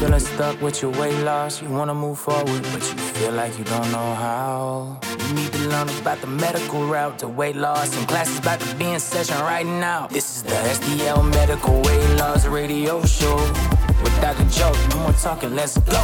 feeling stuck with your weight loss. You wanna move forward, but you feel like you don't know how. You need to learn about the medical route to weight loss. And classes about to be in session right now. This is the STL Medical Weight Loss Radio Show. With Dr. Joe, no more talking, let's go.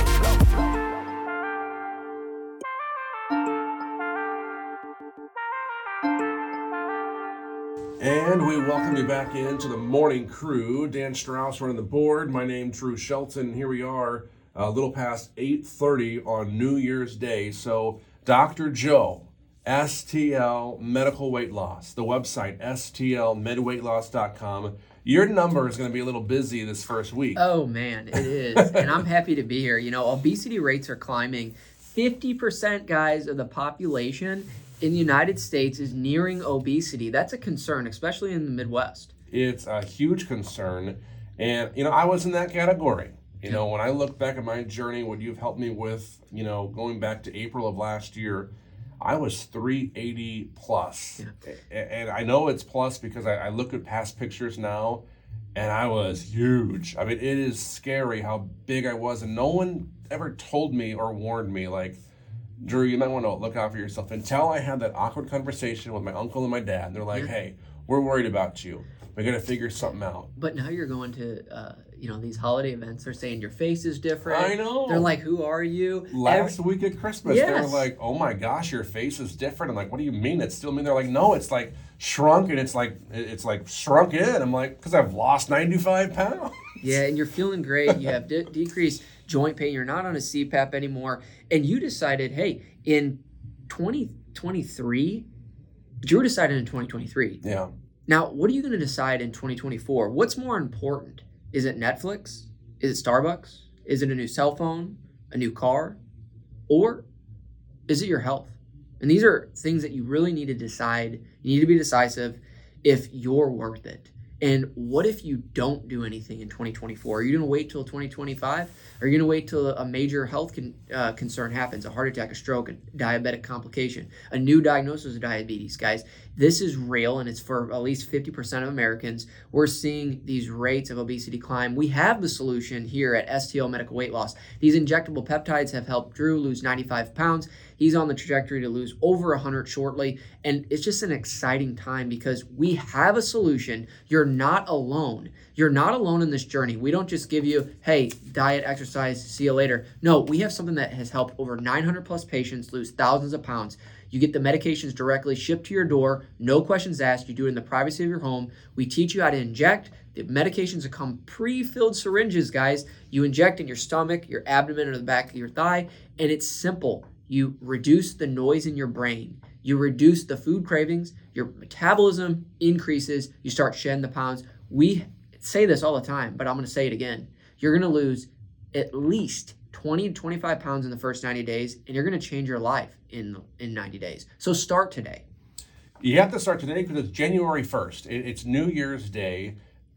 And we welcome you back into the morning crew. Dan Strauss running the board. My name Drew Shelton. Here we are, a little past 8:30 on New Year's Day. So, Dr. Joe, STL Medical Weight Loss, the website stlmedweightloss.com. Your number is going to be a little busy this first week. Oh man, it is, and I'm happy to be here. You know, obesity rates are climbing. 50% guys of the population in the United States is nearing obesity. That's a concern, especially in the Midwest. It's a huge concern. And, you know, I was in that category. You know, when I look back at my journey, what you've helped me with, you know, going back to April of last year, I was 380 plus. Yeah. And I know it's plus because I, look at past pictures now and I was huge. I mean, it is scary how big I was. And no one ever told me or warned me, like, Drew, you might want to look out for yourself. Until I had that awkward conversation with my uncle and my dad, they're like, yeah. hey, we're worried about you. We got to figure something out. But now you're going to, uh, you know, these holiday events. They're saying your face is different. I know. They're like, who are you? Last Every- week at Christmas, yes. they were like, oh my gosh, your face is different. I'm like, what do you mean? It's still me. They're like, no, it's like shrunk and it's like it's like shrunk in. I'm like, because I've lost 95 pounds. Yeah, and you're feeling great. You have de- decreased joint pain. You're not on a CPAP anymore. And you decided, hey, in 2023, Drew decided in 2023. Yeah. Now, what are you going to decide in 2024? What's more important? Is it Netflix? Is it Starbucks? Is it a new cell phone? A new car? Or is it your health? And these are things that you really need to decide. You need to be decisive if you're worth it. And what if you don't do anything in 2024? Are you going to wait till 2025? Are you going to wait till a major health con- uh, concern happens, a heart attack, a stroke, a diabetic complication, a new diagnosis of diabetes? Guys, this is real and it's for at least 50% of Americans. We're seeing these rates of obesity climb. We have the solution here at STL Medical Weight Loss. These injectable peptides have helped Drew lose 95 pounds. He's on the trajectory to lose over 100 shortly. And it's just an exciting time because we have a solution. You're not alone. You're not alone in this journey. We don't just give you, hey, diet, exercise, see you later. No, we have something that has helped over 900 plus patients lose thousands of pounds. You get the medications directly shipped to your door, no questions asked. You do it in the privacy of your home. We teach you how to inject. The medications come pre filled syringes, guys. You inject in your stomach, your abdomen, or the back of your thigh, and it's simple. You reduce the noise in your brain. You reduce the food cravings. Your metabolism increases. You start shedding the pounds. We say this all the time, but I'm going to say it again. You're going to lose at least 20 to 25 pounds in the first 90 days, and you're going to change your life in in 90 days. So start today. You have to start today because it's January 1st. It's New Year's Day.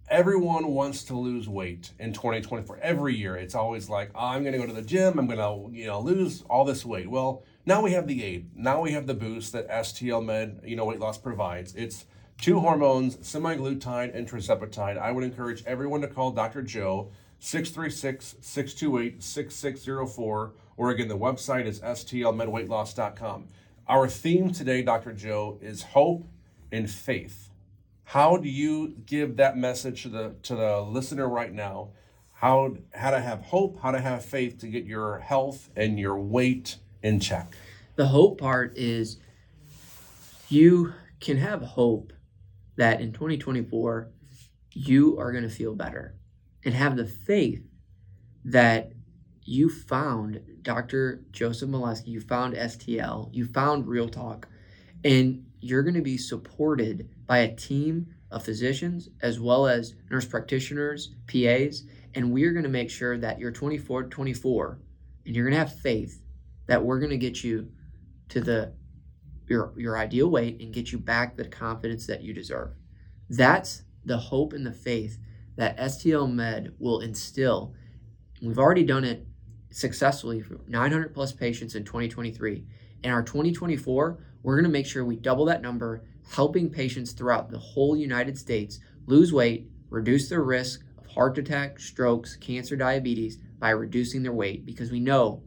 Everyone wants to lose weight in 2024. Every year, it's always like, oh, I'm going to go to the gym. I'm going to, you know, lose all this weight. Well, now we have the aid. Now we have the boost that STL Med, you know, weight loss provides. It's two hormones, semaglutide and tirzepatide. I would encourage everyone to call Dr. Joe 636 628 6604. Or again, the website is stlmedweightloss.com. Our theme today, Dr. Joe, is hope and faith. How do you give that message to the to the listener right now? How how to have hope, how to have faith to get your health and your weight in check. The hope part is you can have hope that in 2024 you are going to feel better and have the faith that you found Dr. Joseph Moleski, you found STL, you found Real Talk, and you're going to be supported by a team of physicians as well as nurse practitioners, PAs, and we're going to make sure that you're 24 24 and you're going to have faith that we're going to get you to the your your ideal weight and get you back the confidence that you deserve. That's the hope and the faith that STL Med will instill. We've already done it successfully for 900 plus patients in 2023. In our 2024, we're going to make sure we double that number, helping patients throughout the whole United States lose weight, reduce their risk of heart attack, strokes, cancer, diabetes by reducing their weight because we know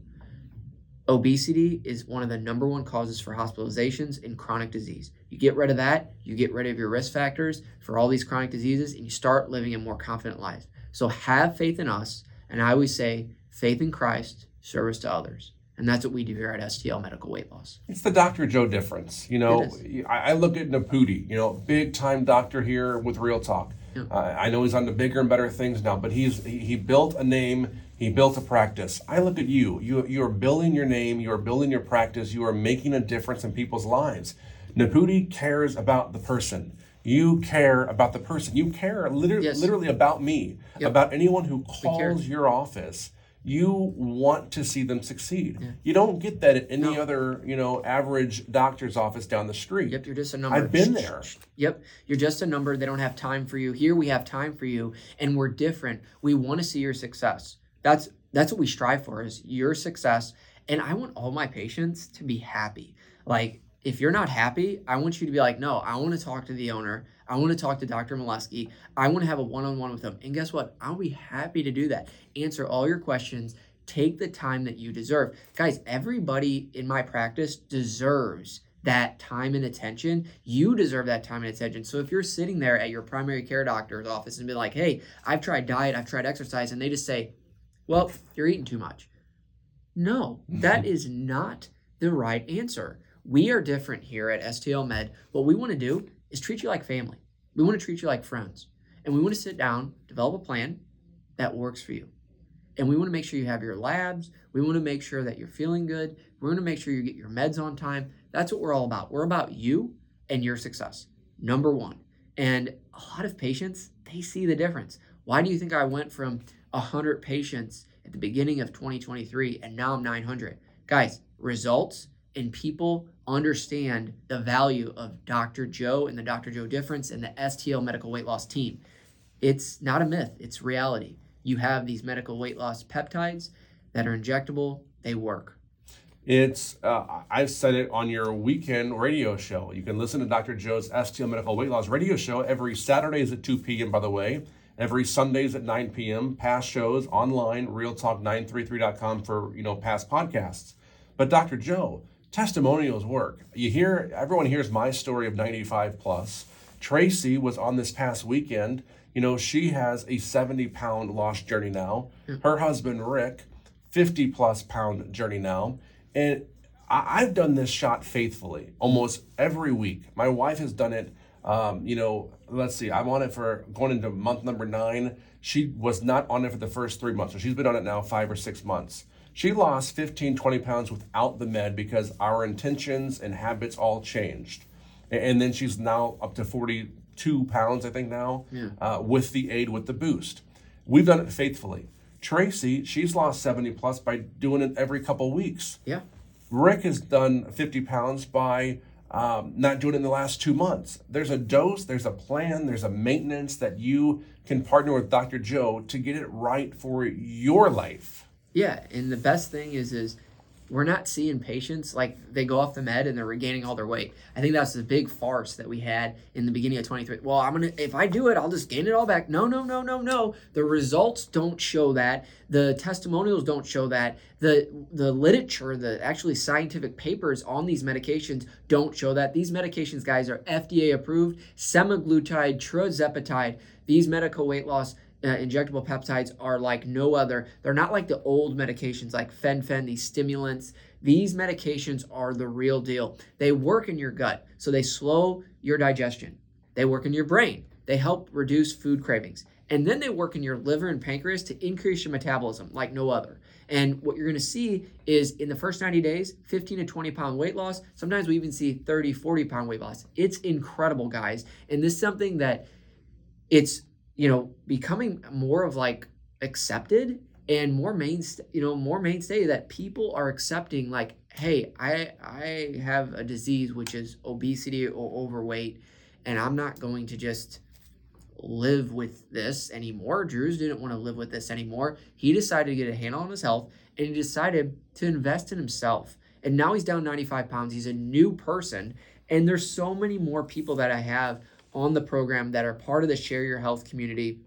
obesity is one of the number one causes for hospitalizations in chronic disease. You get rid of that, you get rid of your risk factors for all these chronic diseases, and you start living a more confident life. So have faith in us. And I always say, faith in Christ, service to others. And that's what we do here at STL Medical Weight Loss. It's the Dr. Joe difference. You know, I, I look at Naputi, you know, big time doctor here with Real Talk. Yeah. Uh, I know he's on to bigger and better things now, but he's he, he built a name, he built a practice. I look at you. You you are building your name, you are building your practice, you are making a difference in people's lives. Naputi cares about the person. You care about the person. You care literally, Yes. literally about me, Yep. about anyone who calls your office. You want to see them succeed. You don't get that at any No. other, you know, average doctor's office down the street. Yep, you're just a number. I've been there. Yep, you're just a number. They don't have time for you. Here we have time for you, and we're different. We want to see your success. That's that's what we strive for is your success. And I want all my patients to be happy. Like if you're not happy, I want you to be like, no, I want to talk to the owner. I want to talk to Dr. Moleski. I want to have a one-on-one with them. And guess what? I'll be happy to do that. Answer all your questions. Take the time that you deserve. Guys, everybody in my practice deserves that time and attention. You deserve that time and attention. So if you're sitting there at your primary care doctor's office and be like, hey, I've tried diet, I've tried exercise, and they just say, well, you're eating too much. No, that is not the right answer. We are different here at STL Med. What we want to do is treat you like family. We want to treat you like friends. And we want to sit down, develop a plan that works for you. And we want to make sure you have your labs. We want to make sure that you're feeling good. We want to make sure you get your meds on time. That's what we're all about. We're about you and your success. Number one. And a lot of patients, they see the difference. Why do you think I went from 100 patients at the beginning of 2023 and now I'm 900? Guys, results and people understand the value of Dr. Joe and the Dr. Joe difference and the STL medical weight loss team. It's not a myth, it's reality. You have these medical weight loss peptides that are injectable, they work. It's uh, I've said it on your weekend radio show. You can listen to Dr. Joe's STL Medical Weight Loss radio show every Saturdays at 2 p.m. By the way, every Sundays at 9 p.m. Past shows online, realtalk933.com for you know past podcasts. But Dr. Joe, testimonials work. You hear everyone hears my story of 95 plus. Tracy was on this past weekend. You know she has a 70 pound lost journey now. Hmm. Her husband Rick 50 plus pound journey now. And I, I've done this shot faithfully almost every week. My wife has done it. Um, you know, let's see, I'm on it for going into month number nine. She was not on it for the first three months. So she's been on it now five or six months. She lost 15, 20 pounds without the med because our intentions and habits all changed. And then she's now up to 42 pounds, I think now, uh, with the aid, with the boost. We've done it faithfully. Tracy, she's lost 70 plus by doing it every couple weeks. Yeah. Rick has done 50 pounds by um, not doing it in the last two months. There's a dose, there's a plan, there's a maintenance that you can partner with Dr. Joe to get it right for your life. Yeah, and the best thing is is we're not seeing patients like they go off the med and they're regaining all their weight. I think that's the big farce that we had in the beginning of 23. Well, I'm gonna if I do it, I'll just gain it all back. No, no, no, no, no. The results don't show that. The testimonials don't show that. The the literature, the actually scientific papers on these medications don't show that. These medications, guys, are FDA approved. Semaglutide, tirzepatide. These medical weight loss uh, injectable peptides are like no other. They're not like the old medications like fen-phen, these stimulants. These medications are the real deal. They work in your gut, so they slow your digestion. They work in your brain. They help reduce food cravings. And then they work in your liver and pancreas to increase your metabolism like no other. And what you're going to see is in the first 90 days, 15 to 20 pound weight loss. Sometimes we even see 30, 40 pound weight loss. It's incredible, guys. And this is something that it's you know becoming more of like accepted and more mainstay you know more mainstay that people are accepting like hey i i have a disease which is obesity or overweight and i'm not going to just live with this anymore. Drews didn't want to live with this anymore. He decided to get a handle on his health and he decided to invest in himself. And now he's down 95 pounds. He's a new person and there's so many more people that i have on the program that are part of the Share Your Health community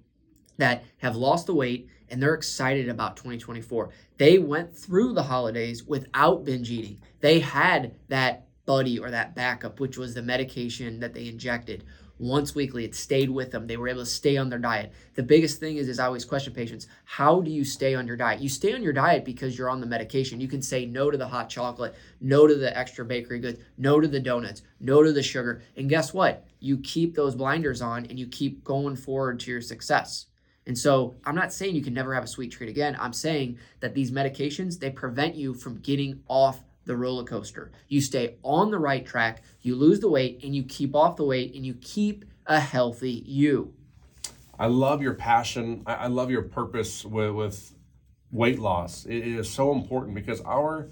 that have lost the weight and they're excited about 2024. They went through the holidays without binge eating. They had that buddy or that backup, which was the medication that they injected once weekly. It stayed with them. They were able to stay on their diet. The biggest thing is, is I always question patients, how do you stay on your diet? You stay on your diet because you're on the medication. You can say no to the hot chocolate, no to the extra bakery goods, no to the donuts, no to the sugar. And guess what? You keep those blinders on and you keep going forward to your success. And so I'm not saying you can never have a sweet treat again. I'm saying that these medications, they prevent you from getting off the roller coaster. You stay on the right track, you lose the weight, and you keep off the weight, and you keep a healthy you. I love your passion. I, love your purpose with, with weight loss. It is so important because our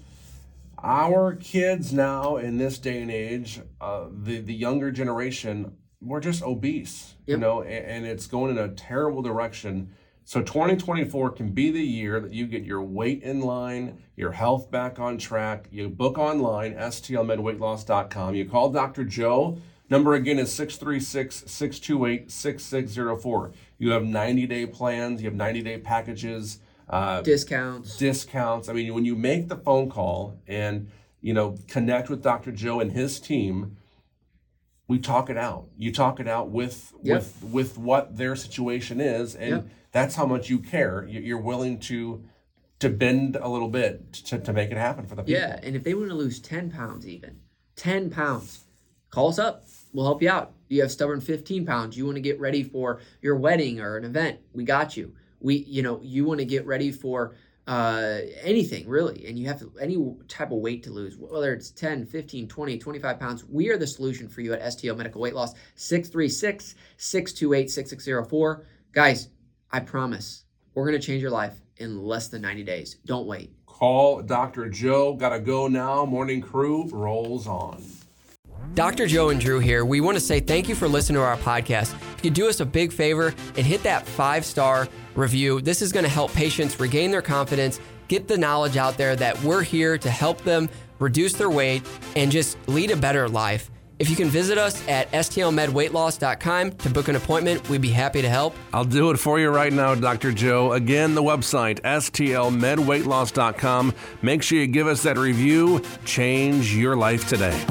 our kids now in this day and age, uh, the the younger generation, we're just obese, Yep. you know, and, and it's going in a terrible direction. So 2024 can be the year that you get your weight in line, your health back on track. You book online, stlmedweightloss.com. You call Dr. Joe. Number again is 636 628 6604. You have 90 day plans, you have 90 day packages, uh, Discounts. discounts. I mean, when you make the phone call and you know connect with Dr. Joe and his team, we talk it out. You talk it out with Yep. with with what their situation is, and Yep. that's how much you care. You- You're willing to to bend a little bit to, to make it happen for the people. Yeah, and if they want to lose 10 pounds, even 10 pounds, call us up. We'll help you out. You have stubborn 15 pounds. You want to get ready for your wedding or an event. We got you. We, you know, you want to get ready for uh, anything really, and you have any type of weight to lose, whether it's 10, 15, 20, 25 pounds. We are the solution for you at STL Medical Weight Loss, 636 628 6604. Guys, I promise we're going to change your life in less than 90 days. Don't wait. Call Dr. Joe. Gotta go now. Morning crew rolls on. Dr. Joe and Drew here. We want to say thank you for listening to our podcast. If you do us a big favor and hit that five star review, this is going to help patients regain their confidence, get the knowledge out there that we're here to help them reduce their weight and just lead a better life. If you can visit us at stlmedweightloss.com to book an appointment, we'd be happy to help. I'll do it for you right now, Dr. Joe. Again, the website, stlmedweightloss.com. Make sure you give us that review. Change your life today.